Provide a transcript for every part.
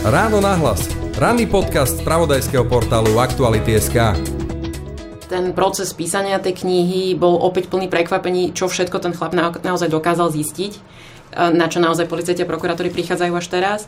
Ráno nahlas. Ranný podcast z pravodajského portálu Aktuality.sk ten proces písania tej knihy bol opäť plný prekvapení, čo všetko ten chlap na, naozaj dokázal zistiť, na čo naozaj policajti a prokurátori prichádzajú až teraz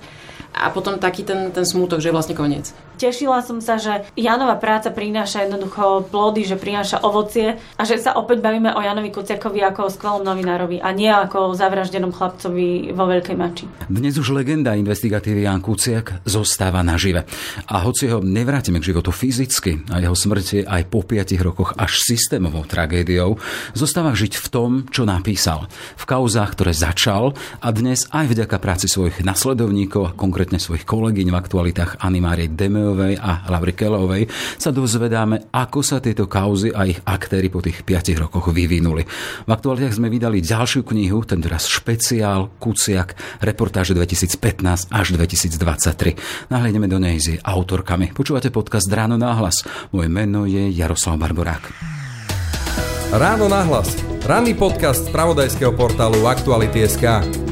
a potom taký ten, ten smútok, že je vlastne koniec. Tešila som sa, že Janova práca prináša jednoducho plody, že prináša ovocie a že sa opäť bavíme o Janovi Kuciakovi ako o skvelom novinárovi a nie ako o zavraždenom chlapcovi vo Veľkej Mači. Dnes už legenda investigatívy Jan Kuciak zostáva nažive. A hoci ho nevrátime k životu fyzicky a jeho smrti aj po 5 rokoch až systémovou tragédiou, zostáva žiť v tom, čo napísal. V kauzách, ktoré začal a dnes aj vďaka práci svojich nasledovníkov, konkrétne konkrétne svojich kolegyň v aktualitách Anny Márie Demeovej a Lavry Kelovej, sa dozvedáme, ako sa tieto kauzy a ich aktéry po tých 5 rokoch vyvinuli. V aktualitách sme vydali ďalšiu knihu, tentoraz špeciál Kuciak, reportáže 2015 až 2023. Nahliadneme do nej s autorkami. Počúvate podcast Ráno náhlas. Moje meno je Jaroslav Barborák. Ráno nahlas. Ranný podcast z pravodajského portálu Aktuality.sk.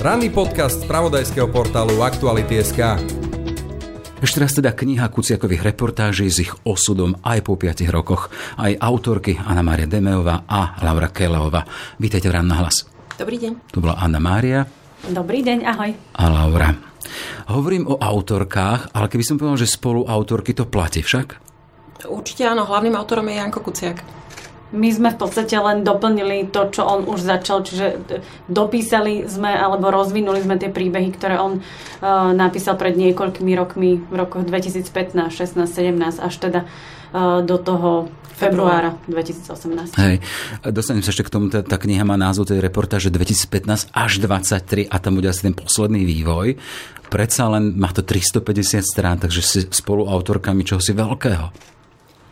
Ranný podcast z pravodajského portálu Aktuality.sk ešte raz teda kniha Kuciakových reportáží s ich osudom aj po 5 rokoch. Aj autorky Anna Mária Demeová a Laura Keleová. Vítejte v Ráno hlas. Dobrý deň. Tu bola Anna Mária. Dobrý deň, ahoj. A Laura. Hovorím o autorkách, ale keby som povedal, že spolu autorky to platí však? Určite áno, hlavným autorom je Janko Kuciak my sme v podstate len doplnili to, čo on už začal, čiže dopísali sme alebo rozvinuli sme tie príbehy, ktoré on uh, napísal pred niekoľkými rokmi v rokoch 2015, 16, 17 až teda uh, do toho februára 2018. Hej, dostanem sa ešte k tomu, tá, tá kniha má názov tej reportáže 2015 až 23 a tam bude asi ten posledný vývoj. Predsa len má to 350 strán, takže si spolu autorkami čohosi veľkého.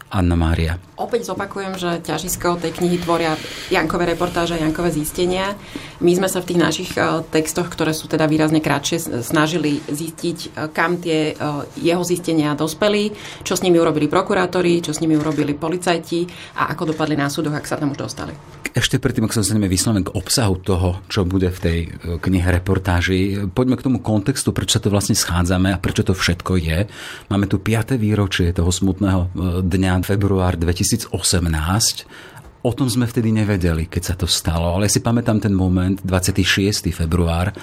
Anna Mária. Opäť zopakujem, že ťažisko tej knihy tvoria Jankové reportáže Jankové zistenia. My sme sa v tých našich e, textoch, ktoré sú teda výrazne kratšie, snažili zistiť, e, kam tie e, jeho zistenia dospeli, čo s nimi urobili prokurátori, čo s nimi urobili policajti a ako dopadli na súdoch, ak sa tam už dostali. Ešte predtým, ak sa dostaneme vyslovene k obsahu toho, čo bude v tej knihe reportáži, poďme k tomu kontextu, prečo sa to vlastne schádzame a prečo to všetko je. Máme tu 5. výročie toho smutného dňa február 2018. O tom sme vtedy nevedeli, keď sa to stalo, ale ja si pamätám ten moment, 26. február,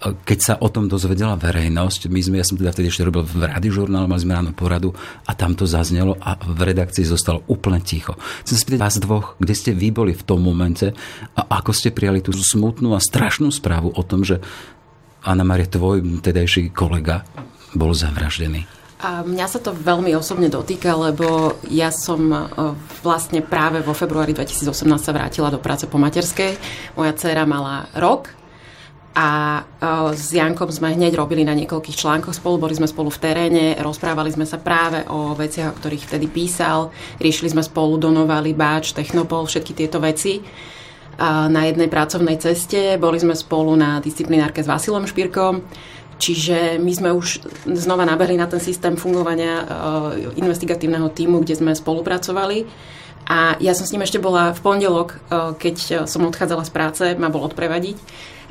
keď sa o tom dozvedela verejnosť, my sme, ja som teda vtedy ešte robil v radiožurnále, mali sme ráno poradu a tam to zaznelo a v redakcii zostalo úplne ticho. Chcem sa spýtať vás dvoch, kde ste vy boli v tom momente a ako ste prijali tú smutnú a strašnú správu o tom, že Anna Maria, tvoj tedajší kolega, bol zavraždený. A mňa sa to veľmi osobne dotýka, lebo ja som e, vlastne práve vo februári 2018 sa vrátila do práce po materskej. Moja dcéra mala rok a e, s Jankom sme hneď robili na niekoľkých článkoch spolu, boli sme spolu v teréne, rozprávali sme sa práve o veciach, o ktorých vtedy písal, riešili sme spolu Donovali, Báč, Technopol, všetky tieto veci na jednej pracovnej ceste. Boli sme spolu na disciplinárke s Vasilom Špírkom Čiže my sme už znova nabehli na ten systém fungovania uh, investigatívneho týmu, kde sme spolupracovali. A ja som s ním ešte bola v pondelok, uh, keď som odchádzala z práce, ma bol odprevadiť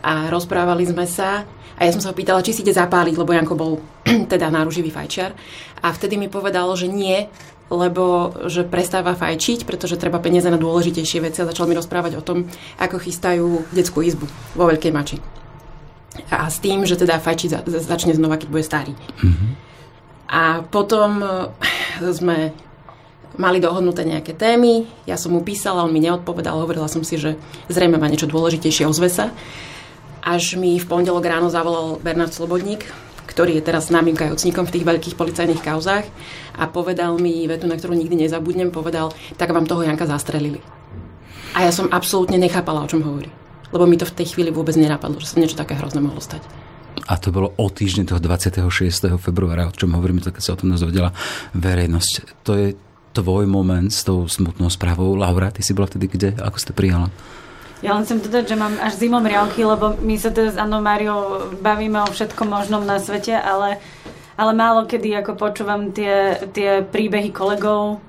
a rozprávali sme sa a ja som sa ho pýtala, či si ide zapáliť, lebo Janko bol teda náruživý fajčiar. A vtedy mi povedal, že nie, lebo že prestáva fajčiť, pretože treba peniaze na dôležitejšie veci a začal mi rozprávať o tom, ako chystajú detskú izbu vo Veľkej Mači a s tým, že teda fajčiť začne znova, keď bude starý. Mm-hmm. A potom eh, sme mali dohodnuté nejaké témy, ja som mu písala, on mi neodpovedal, hovorila som si, že zrejme má niečo dôležitejšie, ozve sa. Až mi v pondelok ráno zavolal Bernard Slobodník, ktorý je teraz známym kajúcnikom v tých veľkých policajných kauzách a povedal mi vetu, na ktorú nikdy nezabudnem, povedal, tak vám toho Janka zastrelili. A ja som absolútne nechápala, o čom hovorí lebo mi to v tej chvíli vôbec nenapadlo, že sa niečo také hrozné mohlo stať. A to bolo o týždeň toho 26. februára, o čom hovoríme, tak sa o tom dozvedela verejnosť. To je tvoj moment s tou smutnou správou. Laura, ty si bola vtedy kde? Ako ste prijala? Ja len chcem dodať, že mám až zimom riavky, lebo my sa teda s Annou Máriou bavíme o všetkom možnom na svete, ale, ale málo kedy ako počúvam tie, tie príbehy kolegov,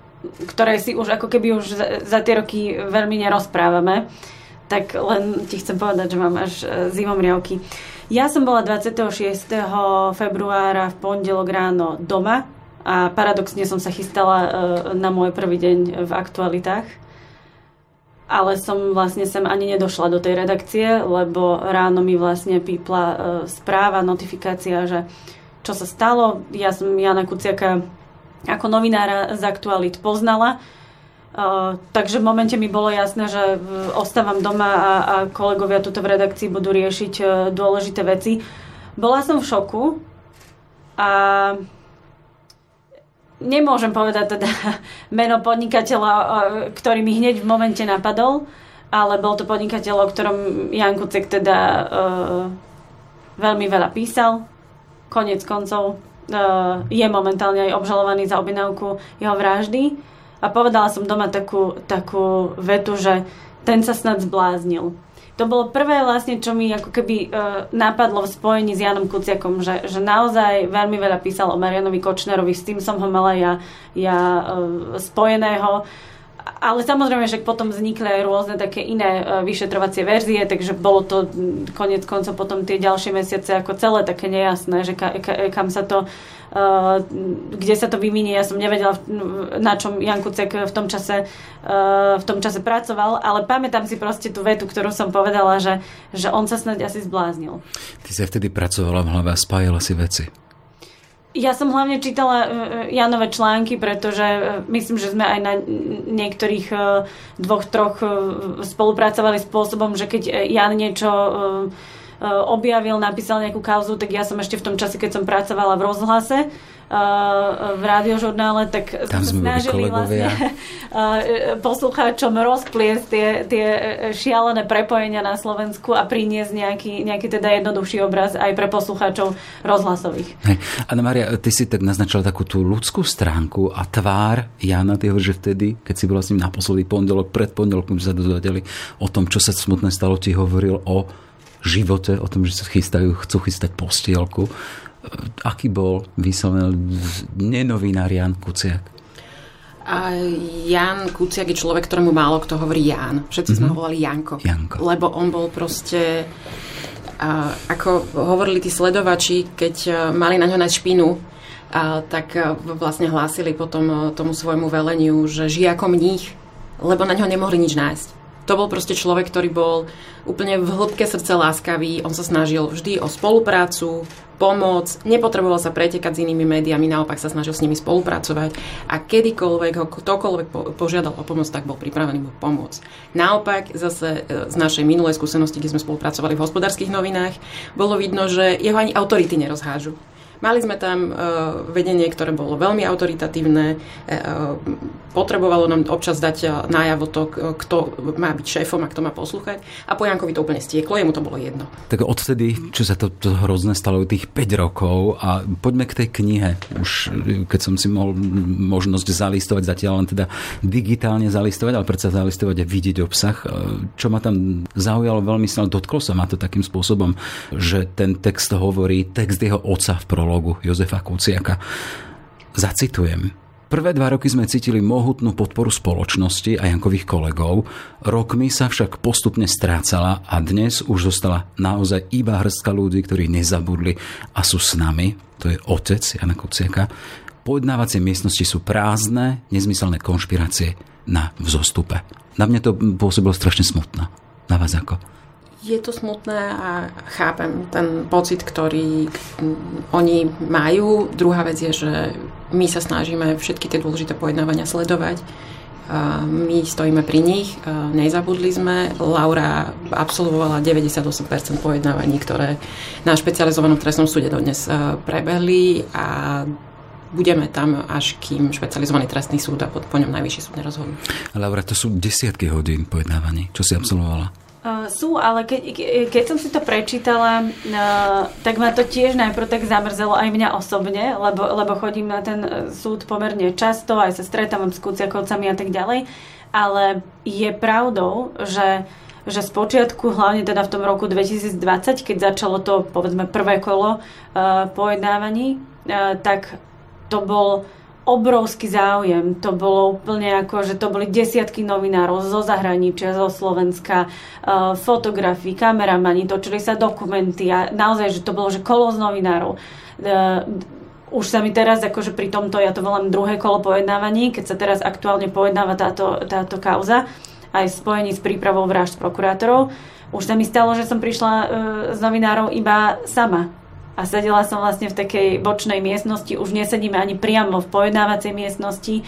ktoré si už ako keby už za, za tie roky veľmi nerozprávame. Tak len ti chcem povedať, že mám až e, zimom riavky. Ja som bola 26. februára v pondelok ráno doma a paradoxne som sa chystala e, na môj prvý deň v aktualitách. Ale som vlastne sem ani nedošla do tej redakcie, lebo ráno mi vlastne pípla e, správa, notifikácia, že čo sa stalo. Ja som Jana Kuciaka ako novinára z aktualit poznala Takže v momente mi bolo jasné, že ostávam doma a, a kolegovia tuto v redakcii budú riešiť uh, dôležité veci. Bola som v šoku a nemôžem povedať teda meno podnikateľa, uh, ktorý mi hneď v momente napadol, ale bol to podnikateľ, o ktorom Jan Kucek teda veľmi veľa písal. Konec koncov je momentálne aj obžalovaný za objednávku jeho vraždy a povedala som doma takú, takú vetu, že ten sa snad zbláznil. To bolo prvé vlastne, čo mi ako keby e, napadlo v spojení s Janom Kuciakom, že, že naozaj veľmi veľa písal o Marianovi Kočnerovi, s tým som ho mala ja, ja e, spojeného. Ale samozrejme, že potom vznikli aj rôzne také iné e, vyšetrovacie verzie, takže bolo to konec koncov potom tie ďalšie mesiace ako celé také nejasné, že ka, ka, kam sa to Eh, kde sa to vyminie. Ja som nevedela, na čom Jan Kucek v tom čase, v tom čase pracoval, ale pamätám si proste tú vetu, ktorú som povedala, že, že on sa snad asi zbláznil. Ty si vtedy pracovala v hlave a spájala si veci. Ja som hlavne čítala eh, Janové články, pretože myslím, že sme aj na niektorých dvoch, troch spolupracovali spôsobom, že keď Jan niečo objavil, napísal nejakú kauzu, tak ja som ešte v tom čase, keď som pracovala v rozhlase, v rádiožurnále, tak Tam sme snažili vlastne eh, poslucháčom rozpliesť tie, tie šialené prepojenia na Slovensku a priniesť nejaký, nejaký teda jednoduchší obraz aj pre poslucháčov rozhlasových. Hej. Anna Maria, ty si tak naznačila takú tú ľudskú stránku a tvár Jana, ty že vtedy, keď si bola s ním naposledy pondelok, pred pondelkom sa dozvedeli o tom, čo sa smutné stalo, ti hovoril o živote, o tom, že sa chystajú, chcú chystať postielku. Aký bol vyslovený nenovinár Jan Kuciak? A Jan Kuciak je človek, ktorému málo kto hovorí Jan. Všetci mm-hmm. sme ho volali Janko. Janko. Lebo on bol proste... A ako hovorili tí sledovači, keď mali na ňo nájsť špinu, a tak vlastne hlásili potom tomu svojmu veleniu, že žije ako mních, lebo na ňo nemohli nič nájsť. To bol proste človek, ktorý bol úplne v hĺbke srdce láskavý. On sa snažil vždy o spoluprácu, pomoc, nepotreboval sa pretekať s inými médiami, naopak sa snažil s nimi spolupracovať a kedykoľvek ho ktokoľvek požiadal o pomoc, tak bol pripravený mu pomôcť. Naopak, zase e, z našej minulej skúsenosti, kde sme spolupracovali v hospodárskych novinách, bolo vidno, že jeho ani autority nerozhážu. Mali sme tam uh, vedenie, ktoré bolo veľmi autoritatívne, uh, potrebovalo nám občas dať najavo to, kto má byť šéfom a kto má poslúchať a po Jankovi to úplne stieklo, jemu to bolo jedno. Tak odtedy, čo sa to, to hrozné stalo, tých 5 rokov a poďme k tej knihe. Už keď som si mohol možnosť zalistovať, zatiaľ len teda digitálne zalistovať, ale predsa zalistovať a vidieť obsah. Čo ma tam zaujalo veľmi dotklo sa ma to takým spôsobom, že ten text hovorí, text jeho oca v prologu psychológu Jozefa Kuciaka. Zacitujem. Prvé dva roky sme cítili mohutnú podporu spoločnosti a Jankových kolegov, rokmi sa však postupne strácala a dnes už zostala naozaj iba hrstka ľudí, ktorí nezabudli a sú s nami, to je otec Jana Kuciaka. Pojednávacie miestnosti sú prázdne, nezmyselné konšpirácie na vzostupe. Na mne to pôsobilo strašne smutno. Na vás ako? Je to smutné a chápem ten pocit, ktorý oni majú. Druhá vec je, že my sa snažíme všetky tie dôležité pojednávania sledovať. My stojíme pri nich, nezabudli sme. Laura absolvovala 98% pojednávaní, ktoré na špecializovanom trestnom súde dodnes prebehli a budeme tam, až kým špecializovaný trestný súd a po, ňom najvyšší súd nerozhodnú. Laura, to sú desiatky hodín pojednávaní. Čo si absolvovala? Sú, ale ke, ke, keď som si to prečítala, uh, tak ma to tiež najprv tak zamrzelo aj mňa osobne, lebo, lebo chodím na ten súd pomerne často, aj sa stretávam s kuciakovcami a tak ďalej. Ale je pravdou, že že z počiatku, hlavne teda v tom roku 2020, keď začalo to, povedzme, prvé kolo uh, pojednávaní, uh, tak to bol obrovský záujem. To bolo úplne ako, že to boli desiatky novinárov zo zahraničia, zo Slovenska, uh, kameramani, točili sa dokumenty a naozaj, že to bolo, že kolo z novinárov. Uh, už sa mi teraz, akože pri tomto, ja to volám druhé kolo pojednávaní, keď sa teraz aktuálne pojednáva táto, táto kauza, aj v spojení s prípravou vražd prokurátorov. Už sa mi stalo, že som prišla uh, s novinárov iba sama a sedela som vlastne v takej bočnej miestnosti. Už nesedíme ani priamo v pojednávacej miestnosti,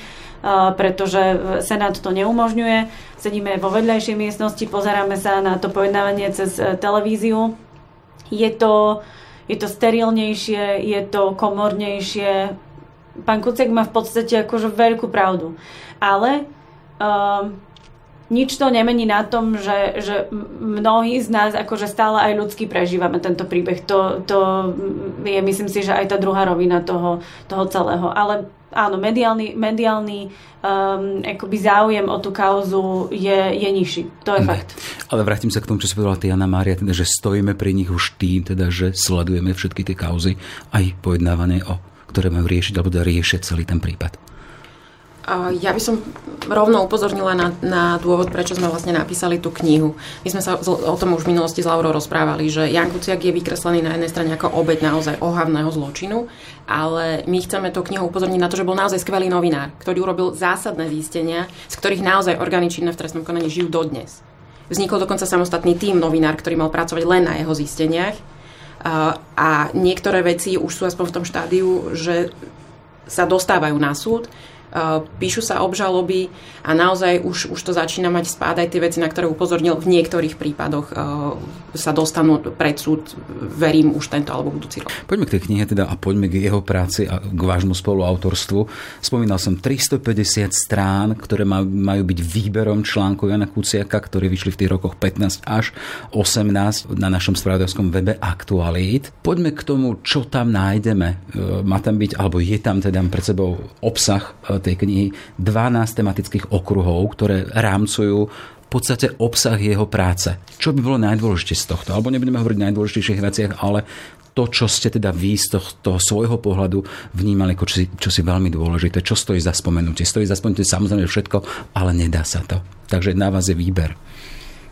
pretože Senát to neumožňuje. Sedíme vo vedľajšej miestnosti, pozeráme sa na to pojednávanie cez e, televíziu. Je to, je to sterilnejšie, je to komornejšie. Pán Kucek má v podstate akože veľkú pravdu. Ale uh, nič to nemení na tom, že, že mnohí z nás akože stále aj ľudsky prežívame tento príbeh. To, to je, myslím si, že aj tá druhá rovina toho, toho celého. Ale áno, mediálny, mediálny um, akoby záujem o tú kauzu je, je nižší. To je ne. fakt. Ale vrátim sa k tomu, čo si povedala Tiana Mária, teda, že stojíme pri nich už tým, teda, že sledujeme všetky tie kauzy, aj pojednávanie o ktoré majú riešiť, alebo teda riešia celý ten prípad. Ja by som rovno upozornila na, na dôvod, prečo sme vlastne napísali tú knihu. My sme sa o tom už v minulosti s Laurou rozprávali, že Jan Kuciak je vykreslený na jednej strane ako obeď naozaj ohavného zločinu, ale my chceme tú knihu upozorniť na to, že bol naozaj skvelý novinár, ktorý urobil zásadné zistenia, z ktorých naozaj orgány činné v trestnom konaní žijú dodnes. Vznikol dokonca samostatný tým novinár, ktorý mal pracovať len na jeho zisteniach. A niektoré veci už sú aspoň v tom štádiu, že sa dostávajú na súd píšu sa obžaloby a naozaj už, už to začína mať spád aj tie veci, na ktoré upozornil v niektorých prípadoch eh, sa dostanú pred súd, verím, už tento alebo budúci rok. Poďme k tej knihe teda a poďme k jeho práci a k vášmu spoluautorstvu. Spomínal som 350 strán, ktoré majú byť výberom článku Jana Kuciaka, ktoré vyšli v tých rokoch 15 až 18 na našom spravodajskom webe Aktualít. Poďme k tomu, čo tam nájdeme. Eh, má tam byť, alebo je tam teda pred sebou obsah tej knihy 12 tematických okruhov, ktoré rámcujú v podstate obsah jeho práce. Čo by bolo najdôležitejšie z tohto? Alebo nebudeme hovoriť o najdôležitejších veciach, ale to, čo ste teda vy z toho, svojho pohľadu vnímali ako čo si, čo si veľmi dôležité, čo stojí za spomenutie. Stojí za spomenutie samozrejme všetko, ale nedá sa to. Takže na vás je výber.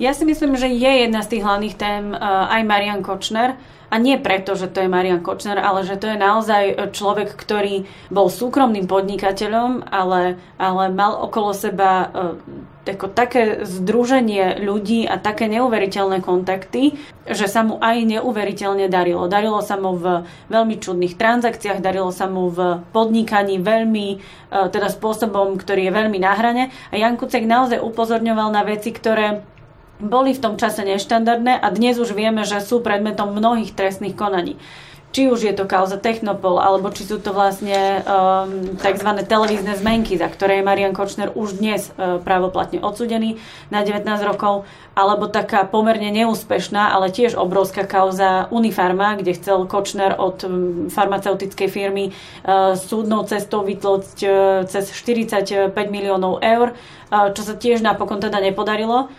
Ja si myslím, že je jedna z tých hlavných tém uh, aj Marian Kočner, a nie preto, že to je Marian Kočner, ale že to je naozaj človek, ktorý bol súkromným podnikateľom, ale, ale mal okolo seba e, také združenie ľudí a také neuveriteľné kontakty, že sa mu aj neuveriteľne darilo. Darilo sa mu v veľmi čudných transakciách, darilo sa mu v podnikaní veľmi, e, teda spôsobom, ktorý je veľmi na hrane. A Jan Kucek naozaj upozorňoval na veci, ktoré boli v tom čase neštandardné a dnes už vieme, že sú predmetom mnohých trestných konaní. Či už je to kauza Technopol, alebo či sú to vlastne um, tzv. televízne zmenky, za ktoré je Marian Kočner už dnes uh, právoplatne odsudený na 19 rokov, alebo taká pomerne neúspešná, ale tiež obrovská kauza Unifarma, kde chcel Kočner od um, farmaceutickej firmy uh, súdnou cestou vytlocť uh, cez 45 miliónov eur, uh, čo sa tiež napokon teda nepodarilo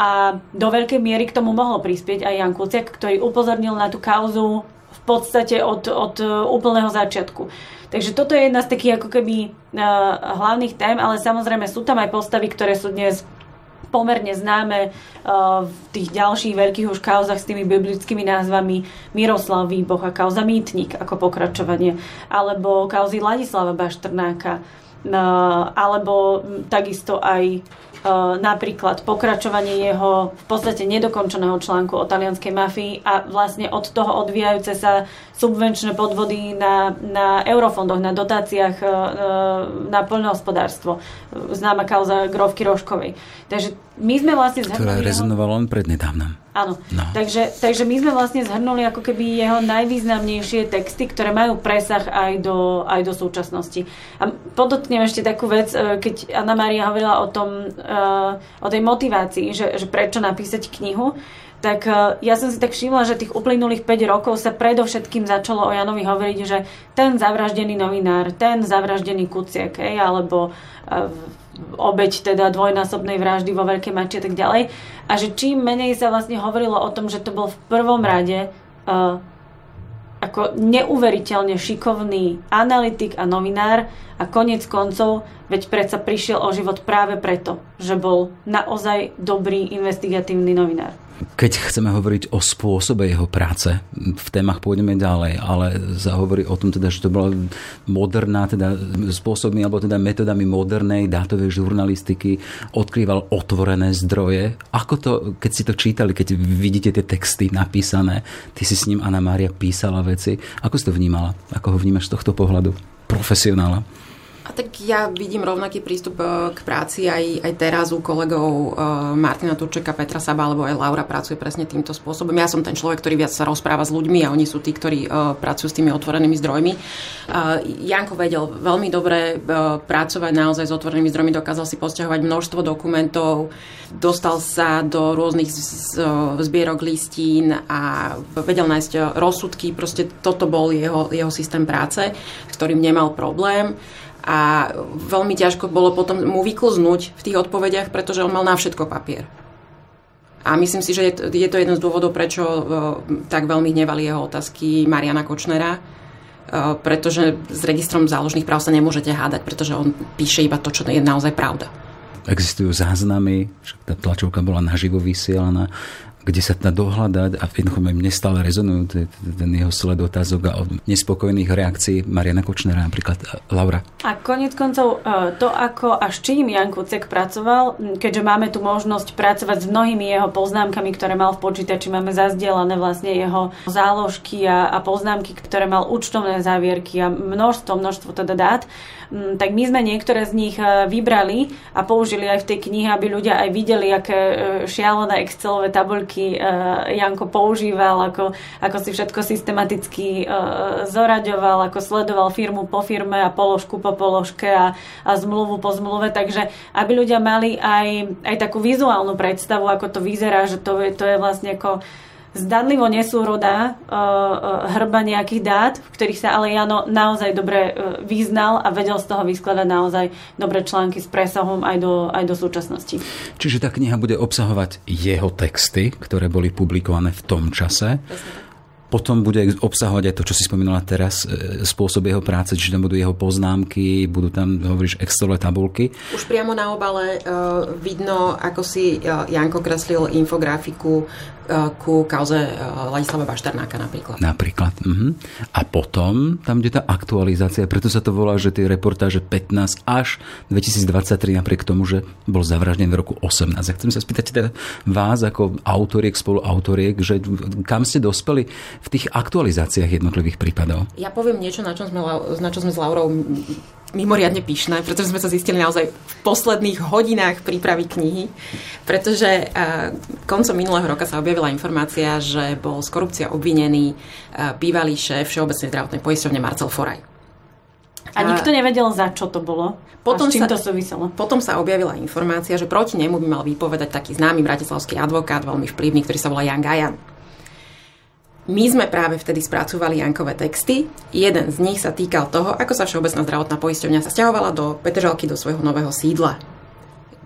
a do veľkej miery k tomu mohol prispieť aj Jan Kuciak, ktorý upozornil na tú kauzu v podstate od, od e, úplného začiatku. Takže toto je jedna z takých ako keby uh, hlavných tém, ale samozrejme sú tam aj postavy, ktoré sú dnes pomerne známe uh, v tých ďalších veľkých už kauzach s tými biblickými názvami Miroslav Výboch a kauza Mýtnik ako pokračovanie, alebo kauzy Ladislava Baštrnáka, alebo takisto aj E, napríklad pokračovanie jeho v podstate nedokončeného článku o talianskej mafii a vlastne od toho odvíjajúce sa subvenčné podvody na, na eurofondoch, na dotáciách e, e, na poľnohospodárstvo. Známa kauza Grovky Roškovej. Takže my sme vlastne... Ktorá rezonovala len prednedávnom. Áno. No. Takže, takže my sme vlastne zhrnuli ako keby jeho najvýznamnejšie texty, ktoré majú presah aj do, aj do súčasnosti. A podotknem ešte takú vec, e, keď Anna Maria hovorila o tom, e, o tej motivácii, že, že prečo napísať knihu, tak e, ja som si tak všimla, že tých uplynulých 5 rokov sa predovšetkým začalo o Janovi hovoriť, že ten zavraždený novinár, ten zavraždený kuciak, alebo obeď teda dvojnásobnej vraždy vo Veľkej Mači a tak ďalej. A že čím menej sa vlastne hovorilo o tom, že to bol v prvom rade uh, ako neuveriteľne šikovný analytik a novinár a konec koncov, veď predsa prišiel o život práve preto, že bol naozaj dobrý investigatívny novinár. Keď chceme hovoriť o spôsobe jeho práce, v témach pôjdeme ďalej, ale zahovorí o tom teda, že to bola moderná, teda spôsobmi, alebo teda metodami modernej dátovej žurnalistiky, odkrýval otvorené zdroje. Ako to, keď si to čítali, keď vidíte tie texty napísané, ty si s ním, Anna Mária, písala veci, ako si to vnímala? Ako ho vnímaš z tohto pohľadu profesionála? A tak ja vidím rovnaký prístup e, k práci aj, aj teraz u kolegov e, Martina Turčeka, Petra Saba, alebo aj Laura pracuje presne týmto spôsobom. Ja som ten človek, ktorý viac sa rozpráva s ľuďmi a oni sú tí, ktorí e, pracujú s tými otvorenými zdrojmi. Janko vedel veľmi dobre pracovať naozaj s otvorenými zdrojmi, dokázal si posťahovať množstvo dokumentov, dostal sa do rôznych zbierok listín a vedel nájsť rozsudky. Proste toto bol jeho, jeho systém práce, s ktorým nemal problém a veľmi ťažko bolo potom mu vyklznúť v tých odpovediach, pretože on mal na všetko papier. A myslím si, že je to, je to jeden z dôvodov, prečo uh, tak veľmi hnevali jeho otázky Mariana Kočnera, uh, pretože s registrom záložných práv sa nemôžete hádať, pretože on píše iba to, čo je naozaj pravda. Existujú záznamy, však tá tlačovka bola naživo vysielaná kde sa dá dohľadať a jednoducho mne stále rezonujú ten jeho sled otázok a nespokojných reakcií Mariana Kočnera napríklad Laura. A konec koncov e, to, ako a s čím Jan Kucek pracoval, keďže máme tu možnosť pracovať s mnohými jeho poznámkami, ktoré mal v počítači, máme zazdielané vlastne jeho záložky a, a poznámky, ktoré mal účtovné závierky a množstvo, množstvo teda dát, tak my sme niektoré z nich e, vybrali a použili aj v tej knihe, aby ľudia aj videli, aké e, šialené Excelové tabulky e, Janko používal, ako, ako si všetko systematicky zoraďoval, ako sledoval firmu po firme a položku po položke a, a zmluvu po zmluve, takže aby ľudia mali aj, aj takú vizuálnu predstavu, ako to vyzerá, že to to je vlastne ako zdanlivo nesúroda uh, uh, hrba nejakých dát, v ktorých sa ale Jano naozaj dobre uh, vyznal a vedel z toho vyskladať naozaj dobré články s presahom aj do, aj do súčasnosti. Čiže tá kniha bude obsahovať jeho texty, ktoré boli publikované v tom čase. Potom bude obsahovať aj to, čo si spomínala teraz, e, spôsob jeho práce, čiže tam budú jeho poznámky, budú tam, hovoríš, Excelové tabulky. Už priamo na obale uh, vidno, ako si uh, Janko kreslil infografiku uh, ku kauze uh, Ladislava Bašternáka napríklad. Napríklad. Uh-huh. A potom tam bude tá aktualizácia, preto sa to volá, že tie reportáže 15 až 2023 napriek tomu, že bol zavraždený v roku 18. A chcem sa spýtať teda vás ako autoriek, spoluautoriek, že kam ste dospeli v tých aktualizáciách jednotlivých prípadov? Ja poviem niečo, na čo sme, na čo sme s Laurou mimoriadne pyšné, pretože sme sa zistili naozaj v posledných hodinách prípravy knihy, pretože uh, koncom minulého roka sa objavila informácia, že bol z korupcia obvinený uh, bývalý šéf Všeobecnej zdravotnej poisťovne Marcel Foraj. A nikto nevedel, za čo to bolo? Potom a s čím sa, to súviselo? Potom sa objavila informácia, že proti nemu by mal vypovedať taký známy bratislavský advokát, veľmi vplyvný, ktorý sa volá Jan Gajan. My sme práve vtedy spracovali Jankové texty. Jeden z nich sa týkal toho, ako sa Všeobecná zdravotná poisťovňa sa stiahovala do Petržalky do svojho nového sídla,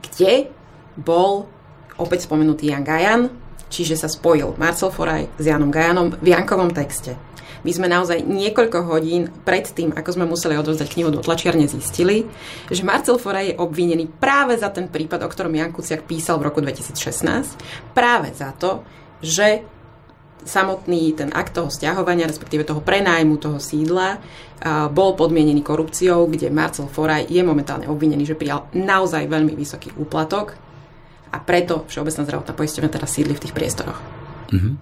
kde bol opäť spomenutý Jan Gajan, čiže sa spojil Marcel Foraj s Janom Gajanom v Jankovom texte. My sme naozaj niekoľko hodín pred tým, ako sme museli odovzdať knihu do tlačiarne, zistili, že Marcel Foraj je obvinený práve za ten prípad, o ktorom Jan Kuciak písal v roku 2016, práve za to, že samotný ten akt toho stiahovania, respektíve toho prenájmu toho sídla, bol podmienený korupciou, kde Marcel Foraj je momentálne obvinený, že prijal naozaj veľmi vysoký úplatok a preto Všeobecná zdravotná poisťovňa teda sídli v tých priestoroch. Mm-hmm.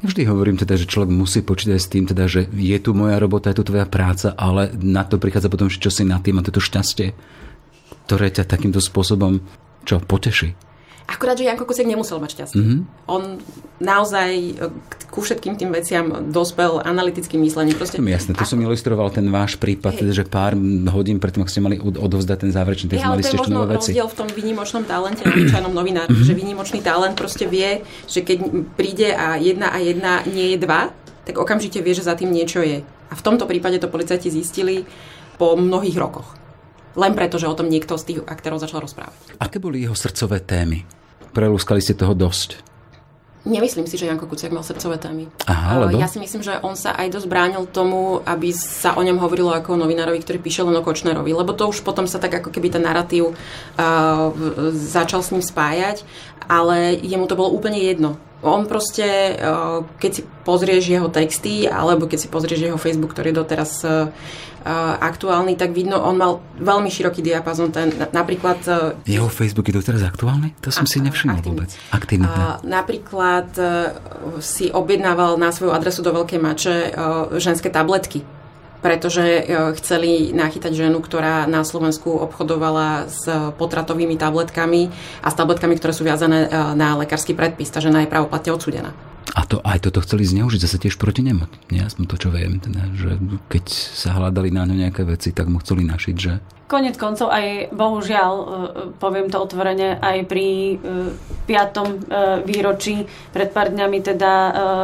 Ja vždy hovorím teda, že človek musí počítať s tým, teda, že je tu moja robota, je tu tvoja práca, ale na to prichádza potom, čo si na tým a toto šťastie, ktoré ťa takýmto spôsobom čo, poteší. Akurát, že Janko Kuciak nemusel mať šťastie. Mm-hmm. On naozaj e, ku všetkým tým veciam dospel analytickým myslením. Proste, jasné, to som ilustroval ten váš prípad, hey. že pár hodín predtým, ako ste mali odovzdať ten záverečný test, hey, mali ste ešte nové veci. rozdiel v tom výnimočnom talente na obyčajnom novinári, mm-hmm. že výnimočný talent proste vie, že keď príde a jedna a jedna nie je dva, tak okamžite vie, že za tým niečo je. A v tomto prípade to policajti zistili po mnohých rokoch len preto, že o tom niekto z tých aktérov začal rozprávať. Aké boli jeho srdcové témy? Prelúskali ste toho dosť? Nemyslím si, že Janko Kuciak mal srdcové témy. Aha, lebo? Ja si myslím, že on sa aj dosť bránil tomu, aby sa o ňom hovorilo ako o novinárovi, ktorý píše len o Kočnerovi, lebo to už potom sa tak ako keby ten narratív uh, začal s ním spájať, ale jemu to bolo úplne jedno. On proste, uh, keď si pozrieš jeho texty, alebo keď si pozrieš jeho Facebook, ktorý doteraz uh, aktuálny, tak vidno, on mal veľmi široký diapazon. Ten, napríklad... E, Jeho Facebook je doteraz aktuálny? To som a, si nevšimol aktívny. vôbec. Aktívny. A, napríklad e, si objednával na svoju adresu do Veľkej mače e, ženské tabletky pretože chceli nachytať ženu, ktorá na Slovensku obchodovala s potratovými tabletkami a s tabletkami, ktoré sú viazané na lekársky predpis. Tá žena je pravoplatne odsudená. A to, aj toto chceli zneužiť zase tiež proti nemu. Nie, aspoň to, čo viem, teda, že keď sa hľadali na ňo nejaké veci, tak mu chceli našiť, že Konec koncov aj, bohužiaľ, e, poviem to otvorene, aj pri e, piatom e, výročí pred pár dňami teda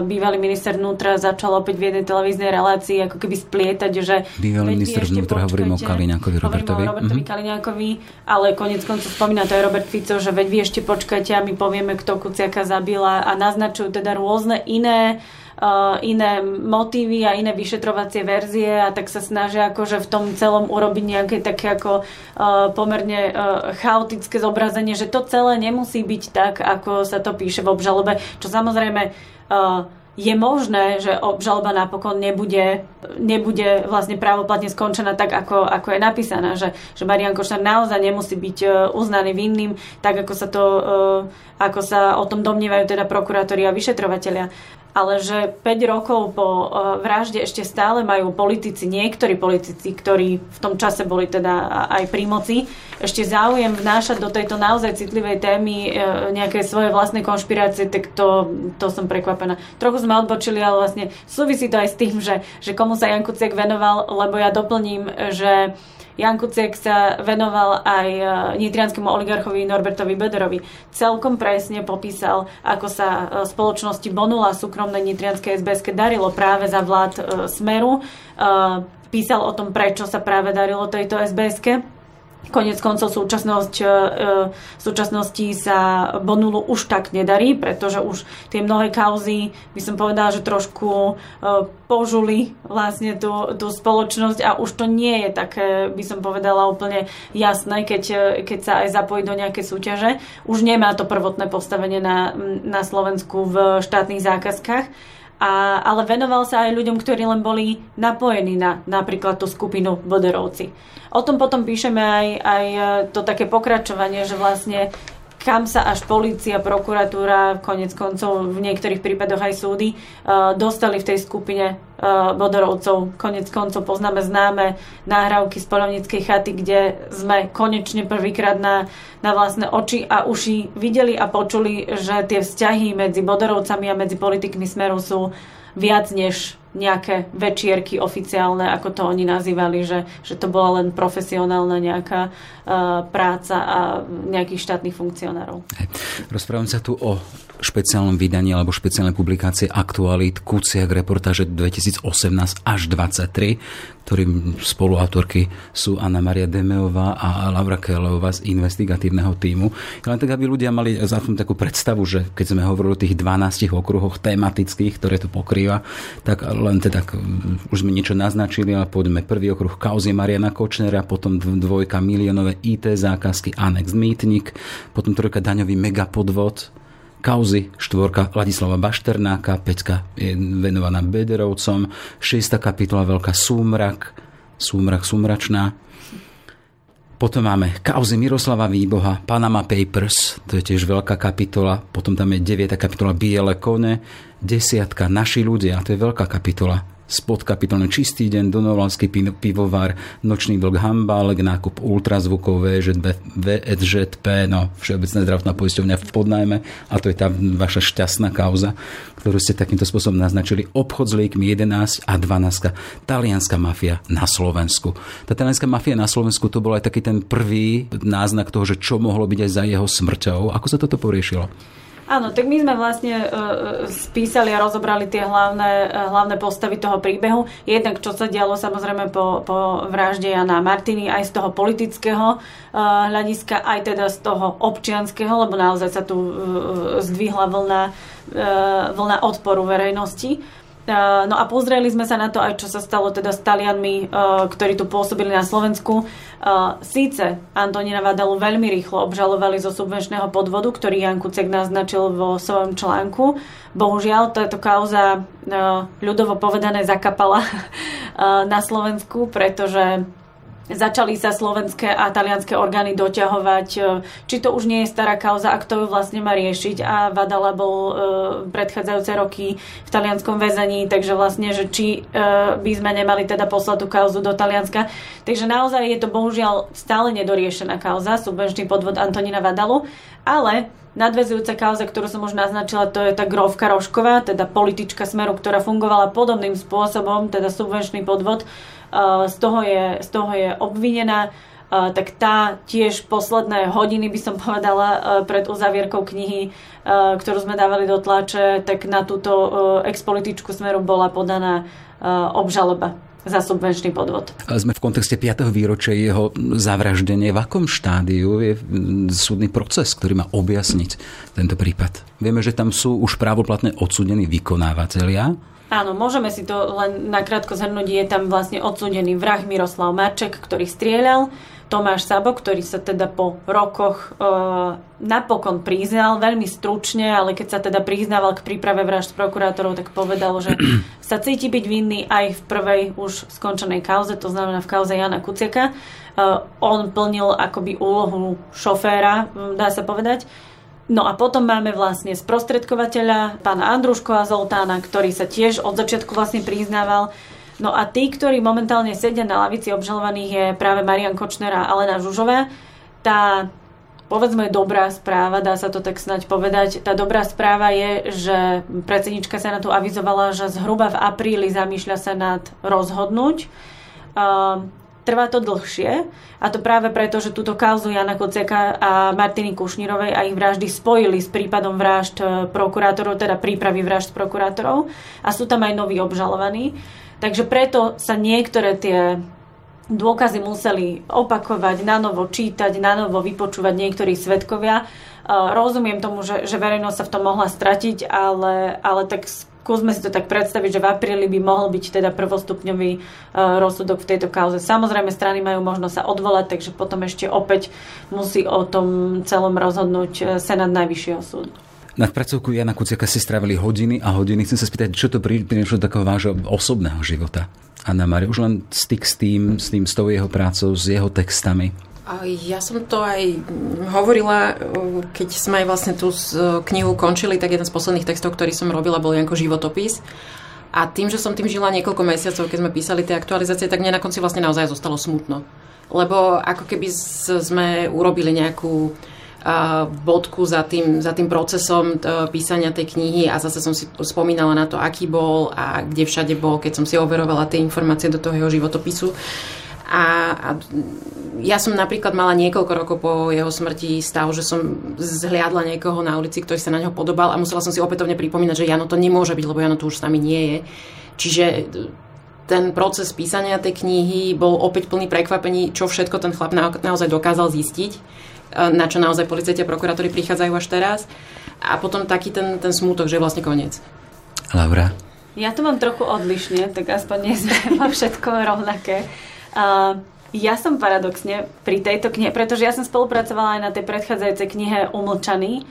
bývalý minister vnútra začal opäť v jednej televíznej relácii ako keby splietať, že... Bývalý minister vnútra, hovorím o Kaliňákovi Robertovi. Hovorím o Robertovi mm-hmm. Kaliňákovi, ale konec koncov spomína to aj Robert Fico, že veď vy ešte počkajte a my povieme, kto Kuciaka zabila a naznačujú teda rôzne iné uh, iné motívy a iné vyšetrovacie verzie a tak sa snažia akože v tom celom urobiť nejaké také ako uh, pomerne uh, chaotické zobrazenie, že to celé nemusí byť tak, ako sa to píše v obžalobe, čo samozrejme je možné, že obžaloba napokon nebude, nebude vlastne právoplatne skončená tak, ako, ako je napísaná, že, že Marian Košár naozaj nemusí byť uznaný vinným, tak ako sa, to, ako sa o tom domnievajú teda prokurátori a vyšetrovateľia ale že 5 rokov po e, vražde ešte stále majú politici, niektorí politici, ktorí v tom čase boli teda aj pri moci, ešte záujem vnášať do tejto naozaj citlivej témy e, nejaké svoje vlastné konšpirácie, tak to, to som prekvapená. Trochu sme odbočili, ale vlastne súvisí to aj s tým, že, že komu sa Jan Kuciak venoval, lebo ja doplním, že Jan Kuciak sa venoval aj e, nitrianskému oligarchovi Norbertovi Bederovi. Celkom presne popísal, ako sa e, spoločnosti Bonula súkromné nitrianské SBS darilo práve za vlád e, Smeru. Písal o tom, prečo sa práve darilo tejto sbs Konec koncov súčasnosť, e, v súčasnosti sa Bonulu už tak nedarí, pretože už tie mnohé kauzy, by som povedala, že trošku e, požuli vlastne tú, tú spoločnosť a už to nie je také, by som povedala, úplne jasné, keď, e, keď sa aj zapojí do nejaké súťaže. Už nemá to prvotné postavenie na, na Slovensku v štátnych zákazkách a, ale venoval sa aj ľuďom, ktorí len boli napojení na napríklad tú skupinu Boderovci. O tom potom píšeme aj, aj e, to také pokračovanie, že vlastne kam sa až policia, prokuratúra, konec koncov v niektorých prípadoch aj súdy e, dostali v tej skupine bodorovcov. Konec koncov poznáme známe náhrávky z polovníckej chaty, kde sme konečne prvýkrát na, na vlastné oči a uši videli a počuli, že tie vzťahy medzi bodorovcami a medzi politikmi Smeru sú viac než nejaké večierky oficiálne, ako to oni nazývali, že, že to bola len profesionálna nejaká uh, práca a nejakých štátnych funkcionárov. Rozprávam sa tu o špeciálnom vydaní alebo špeciálnej publikácie Aktualit Kuciak reportáže 2018 až 23, ktorým spoluautorky sú Anna Maria Demeová a Laura Kelová z investigatívneho týmu. Len tak, aby ľudia mali za takú predstavu, že keď sme hovorili o tých 12 okruhoch tematických, ktoré to pokrýva, tak len teda už sme niečo naznačili, ale poďme prvý okruh kauzy Mariana Kočnera, potom dvojka miliónové IT zákazky Anex Mýtnik, potom trojka daňový megapodvod, kauzy, štvorka Ladislava Bašternáka, peťka je venovaná Bederovcom, šiesta kapitola Veľká súmrak, súmrak, súmračná. Potom máme kauzy Miroslava Výboha, Panama Papers, to je tiež veľká kapitola. Potom tam je devieta kapitola Biele kone, desiatka Naši ľudia, to je veľká kapitola. Spod kapitolný čistý deň, Donovalský pivovar, Nočný vlk Hambálek, nákup ultrazvukov VŽP, VSŽP, no Všeobecná zdravotná poisťovňa v podnajme a to je tá vaša šťastná kauza, ktorú ste takýmto spôsobom naznačili. Obchod s liekmi 11 a 12. Talianská mafia na Slovensku. Tá talianská mafia na Slovensku to bol aj taký ten prvý náznak toho, že čo mohlo byť aj za jeho smrťou. Ako sa toto poriešilo? Áno, tak my sme vlastne uh, spísali a rozobrali tie hlavné, uh, hlavné postavy toho príbehu. Jednak, čo sa dialo samozrejme po, po vražde Jana Martiny, aj z toho politického uh, hľadiska, aj teda z toho občianského, lebo naozaj sa tu uh, zdvihla vlna, uh, vlna odporu verejnosti. No a pozreli sme sa na to aj, čo sa stalo teda s Talianmi, uh, ktorí tu pôsobili na Slovensku. Uh, síce Antonína Vadalu veľmi rýchlo obžalovali zo subvenčného podvodu, ktorý Jan Kucek naznačil vo svojom článku. Bohužiaľ, táto kauza ľudovo povedané zakapala na Slovensku, pretože začali sa slovenské a talianské orgány doťahovať, e, či to už nie je stará kauza a kto ju vlastne má riešiť a Vadala bol e, predchádzajúce roky v talianskom väzení, takže vlastne, že či e, by sme nemali teda poslať tú kauzu do Talianska. Takže naozaj je to bohužiaľ stále nedoriešená kauza, subvenčný podvod Antonína Vadalu, ale Nadvezujúca kauza, ktorú som už naznačila, to je tá Grovka Rošková, teda politička Smeru, ktorá fungovala podobným spôsobom, teda subvenčný podvod, z toho je, z toho je obvinená, tak tá tiež posledné hodiny, by som povedala, pred uzavierkou knihy, ktorú sme dávali do tlače, tak na túto expolitičku smeru bola podaná obžaloba za subvenčný podvod. Sme v kontexte 5. výročia jeho zavraždenie. V akom štádiu je súdny proces, ktorý má objasniť tento prípad? Vieme, že tam sú už právoplatne odsudení vykonávateľia, Áno, môžeme si to len nakrátko zhrnúť. Je tam vlastne odsúdený vrah Miroslav Marček, ktorý strieľal. Tomáš Sabo, ktorý sa teda po rokoch e, napokon priznal, veľmi stručne, ale keď sa teda priznával k príprave vražd prokurátorov, tak povedal, že sa cíti byť vinný aj v prvej už skončenej kauze, to znamená v kauze Jana Kuciaka. E, on plnil akoby úlohu šoféra, dá sa povedať. No a potom máme vlastne sprostredkovateľa, pána Andruško a Zoltána, ktorý sa tiež od začiatku vlastne priznával. No a tí, ktorí momentálne sedia na lavici obžalovaných je práve Marian Kočner a Alena Žužová. Tá povedzme dobrá správa, dá sa to tak snať povedať. Tá dobrá správa je, že predsednička to avizovala, že zhruba v apríli zamýšľa sa nad rozhodnúť. Trvá to dlhšie a to práve preto, že túto kauzu Jana Kociaka a Martiny Kušnírovej a ich vraždy spojili s prípadom vražd e, prokurátorov, teda prípravy vražd prokurátorov a sú tam aj noví obžalovaní. Takže preto sa niektoré tie dôkazy museli opakovať, na čítať, na novo vypočúvať niektorí svetkovia. E, rozumiem tomu, že, že verejnosť sa v tom mohla stratiť, ale, ale tak skúsme si to tak predstaviť, že v apríli by mohol byť teda prvostupňový uh, rozsudok v tejto kauze. Samozrejme, strany majú možnosť sa odvolať, takže potom ešte opäť musí o tom celom rozhodnúť e, Senát Najvyššieho súdu. Na pracovku Jana Kuciaka si strávili hodiny a hodiny. Chcem sa spýtať, čo to prinieslo do takého vášho osobného života? Anna Maria, už len styk s tým, s tým, s tou jeho prácou, s jeho textami. Ja som to aj hovorila, keď sme aj vlastne tú knihu končili, tak jeden z posledných textov, ktorý som robila, bol ako životopis. A tým, že som tým žila niekoľko mesiacov, keď sme písali tie aktualizácie, tak mne na konci vlastne naozaj zostalo smutno. Lebo ako keby sme urobili nejakú bodku za tým, za tým procesom písania tej knihy a zase som si spomínala na to, aký bol a kde všade bol, keď som si overovala tie informácie do toho jeho životopisu. A, a ja som napríklad mala niekoľko rokov po jeho smrti stav, že som zhliadla niekoho na ulici, ktorý sa na neho podobal a musela som si opätovne pripomínať, že Jano to nemôže byť, lebo Jano tu už s nami nie je. Čiže ten proces písania tej knihy bol opäť plný prekvapení, čo všetko ten chlap na, naozaj dokázal zistiť, na čo naozaj policajti a prokurátori prichádzajú až teraz. A potom taký ten, ten smútok, že je vlastne koniec. Laura? Ja to mám trochu odlišne, tak aspoň nie sme všetko rovnaké. Uh, ja som paradoxne pri tejto knihe, pretože ja som spolupracovala aj na tej predchádzajúcej knihe Umlčaný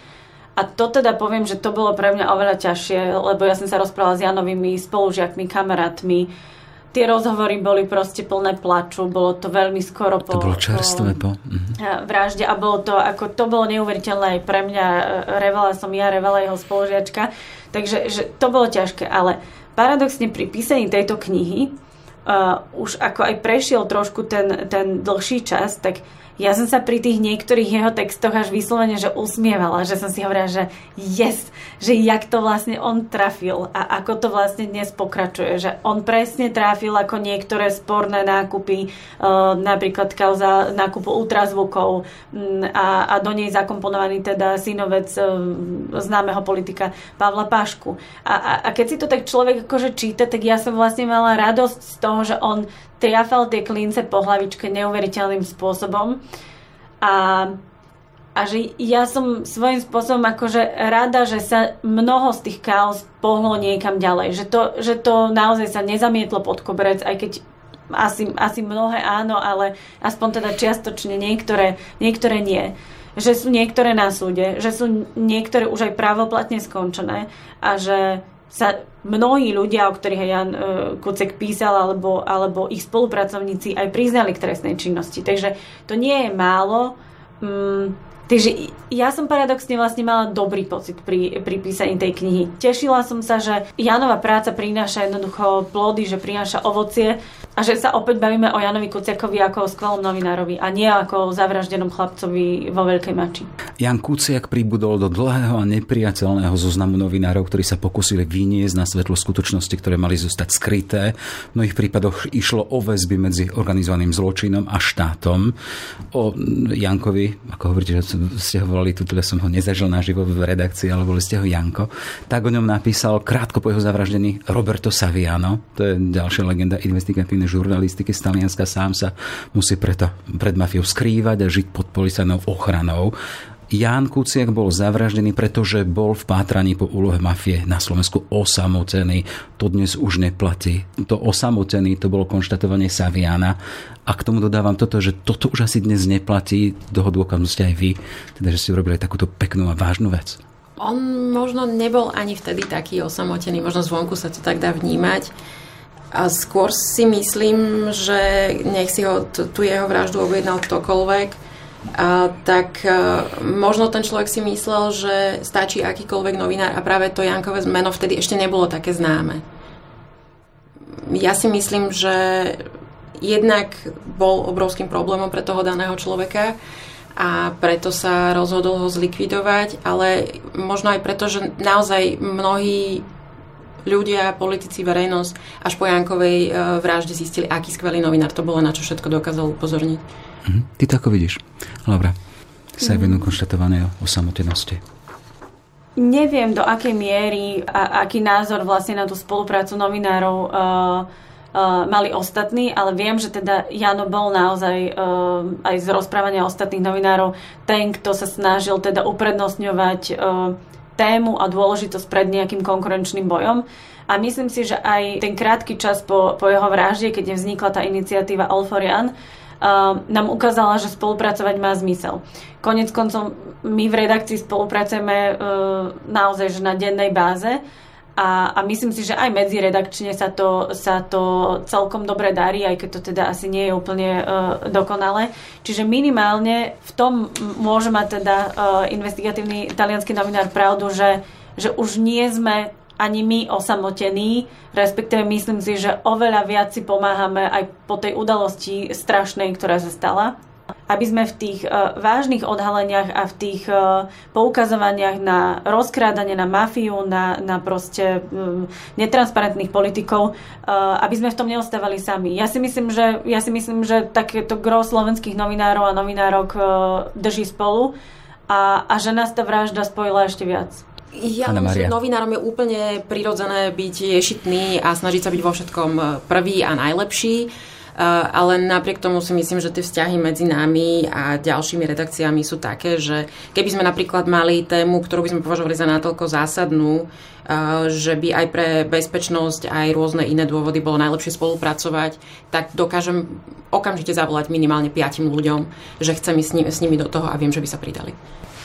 a to teda poviem, že to bolo pre mňa oveľa ťažšie, lebo ja som sa rozprávala s Janovými spolužiakmi, kamarátmi. Tie rozhovory boli proste plné plaču, bolo to veľmi skoro po... To bolo čerstvé po... Mhm. Vražde a bolo to, ako to bolo neuveriteľné aj pre mňa, revala som ja, revala jeho spolužiačka, takže že to bolo ťažké, ale paradoxne pri písaní tejto knihy uh, už ako aj prešiel trošku ten, ten dlhší čas, tak ja som sa pri tých niektorých jeho textoch až vyslovene, že usmievala, že som si hovorila, že yes, že jak to vlastne on trafil a ako to vlastne dnes pokračuje, že on presne trafil ako niektoré sporné nákupy, uh, napríklad kauza nákupu ultrazvukov um, a, a do nej zakomponovaný teda synovec uh, známeho politika Pavla Pašku. A, a, a keď si to tak človek akože číta, tak ja som vlastne mala radosť z toho, že on triafal tie klince po hlavičke neuveriteľným spôsobom. A, a že ja som svojím spôsobom akože rada, že sa mnoho z tých chaos pohlo niekam ďalej. Že to, že to naozaj sa nezamietlo pod koberec, aj keď asi, asi mnohé áno, ale aspoň teda čiastočne niektoré, niektoré nie že sú niektoré na súde, že sú niektoré už aj právoplatne skončené a že sa mnohí ľudia, o ktorých aj Jan e, Kucek písal, alebo, alebo ich spolupracovníci aj priznali k trestnej činnosti. Takže to nie je málo. Mm, Takže ja som paradoxne vlastne mala dobrý pocit pri, pri písaní tej knihy. Tešila som sa, že Janova práca prináša jednoducho plody, že prináša ovocie a že sa opäť bavíme o Janovi Kuciakovi ako o skvelom novinárovi a nie ako o zavraždenom chlapcovi vo Veľkej Mači. Jan Kuciak pribudol do dlhého a nepriateľného zoznamu novinárov, ktorí sa pokusili vyniesť na svetlo skutočnosti, ktoré mali zostať skryté. V mnohých prípadoch išlo o väzby medzi organizovaným zločinom a štátom. O Jankovi, ako hovoríte, že ste ho volali, tu teda som ho nezažil naživo v redakcii, ale boli ste ho Janko, tak o ňom napísal krátko po jeho zavraždení Roberto Saviano, to je ďalšia legenda investigatívnej žurnalistiky z Talianska, sám sa musí preto pred mafiou skrývať a žiť pod policajnou ochranou. Ján Kuciak bol zavraždený, pretože bol v pátraní po úlohe mafie na Slovensku osamotený. To dnes už neplatí. To osamotený, to bolo konštatovanie Saviana. A k tomu dodávam toto, že toto už asi dnes neplatí. Toho dôkazom ste aj vy. Teda, že ste urobili takúto peknú a vážnu vec. On možno nebol ani vtedy taký osamotený. Možno zvonku sa to tak dá vnímať. A skôr si myslím, že nech si ho, tu jeho vraždu objednal ktokoľvek, a, tak a, e, možno ten človek si myslel, že stačí akýkoľvek novinár a práve to Jankové meno vtedy ešte nebolo také známe. Ja si myslím, že jednak bol obrovským problémom pre toho daného človeka a preto sa rozhodol ho zlikvidovať, ale možno aj preto, že naozaj mnohí ľudia, politici, verejnosť až po Jankovej e, vražde zistili, aký skvelý novinár to bolo, na čo všetko dokázal upozorniť. Mhm. Ty to ako vidíš, Laura? Sa mm. konštatované o samotenosti. Neviem, do akej miery a aký názor vlastne na tú spoluprácu novinárov uh, uh, mali ostatní, ale viem, že teda Jano bol naozaj uh, aj z rozprávania ostatných novinárov ten, kto sa snažil teda uprednostňovať uh, tému a dôležitosť pred nejakým konkurenčným bojom. A myslím si, že aj ten krátky čas po, po jeho vražde, keď vznikla tá iniciatíva All for Jan, nám ukázala, že spolupracovať má zmysel. Konec koncom my v redakcii spolupracujeme uh, naozaj že na dennej báze a, a myslím si, že aj medziredakčne sa to, sa to celkom dobre darí, aj keď to teda asi nie je úplne uh, dokonalé. Čiže minimálne v tom môže mať teda uh, investigatívny italianský novinár pravdu, že, že už nie sme ani my osamotení, respektíve myslím si, že oveľa viac si pomáhame aj po tej udalosti strašnej, ktorá sa stala aby sme v tých uh, vážnych odhaleniach a v tých uh, poukazovaniach na rozkrádanie, na mafiu, na, na proste um, netransparentných politikov, uh, aby sme v tom neostávali sami. Ja si myslím, že, ja si myslím, že takéto gro slovenských novinárov a novinárok uh, drží spolu a, a že nás tá vražda spojila ešte viac. Ja myslím, že novinárom je úplne prirodzené byť ješitný a snažiť sa byť vo všetkom e, prvý a najlepší. Uh, ale napriek tomu si myslím, že tie vzťahy medzi nami a ďalšími redakciami sú také, že keby sme napríklad mali tému, ktorú by sme považovali za natoľko zásadnú, uh, že by aj pre bezpečnosť, aj rôzne iné dôvody bolo najlepšie spolupracovať, tak dokážem okamžite zavolať minimálne piatim ľuďom, že chcem ísť s nimi, s nimi do toho a viem, že by sa pridali.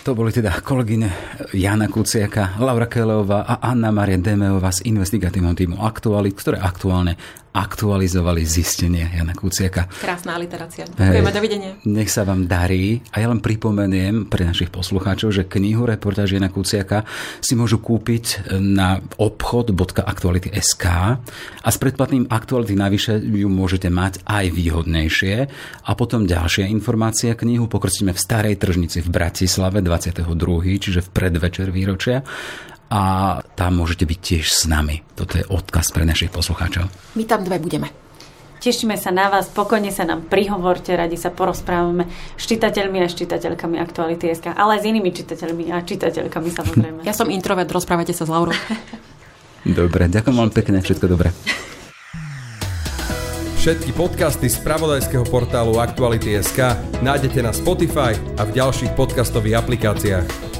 To boli teda kolegyne Jana Kuciaka, Laura Keleová a Anna Maria Demeová z investigatívneho týmu Aktualit, ktoré aktuálne aktualizovali zistenie Jana Kuciaka. Krásna literácia. Ďakujeme, dovidenia. Nech sa vám darí. A ja len pripomeniem pre našich poslucháčov, že knihu reportáž Jana Kuciaka si môžu kúpiť na obchod.aktuality.sk a s predplatným aktuality navyše ju môžete mať aj výhodnejšie. A potom ďalšia informácia knihu pokrstíme v Starej tržnici v Bratislave 22. čiže v predvečer výročia a tam môžete byť tiež s nami. Toto je odkaz pre našich poslucháčov. My tam dve budeme. Tešíme sa na vás, spokojne sa nám prihovorte, radi sa porozprávame s čitateľmi a čitateľkami Aktuality SK, ale aj s inými čitateľmi a čitateľkami samozrejme. Ja som introvert, rozprávajte sa s Laurou. Dobre, ďakujem vám pekne, všetko dobré. Všetky podcasty z pravodajského portálu Aktuality.sk nájdete na Spotify a v ďalších podcastových aplikáciách.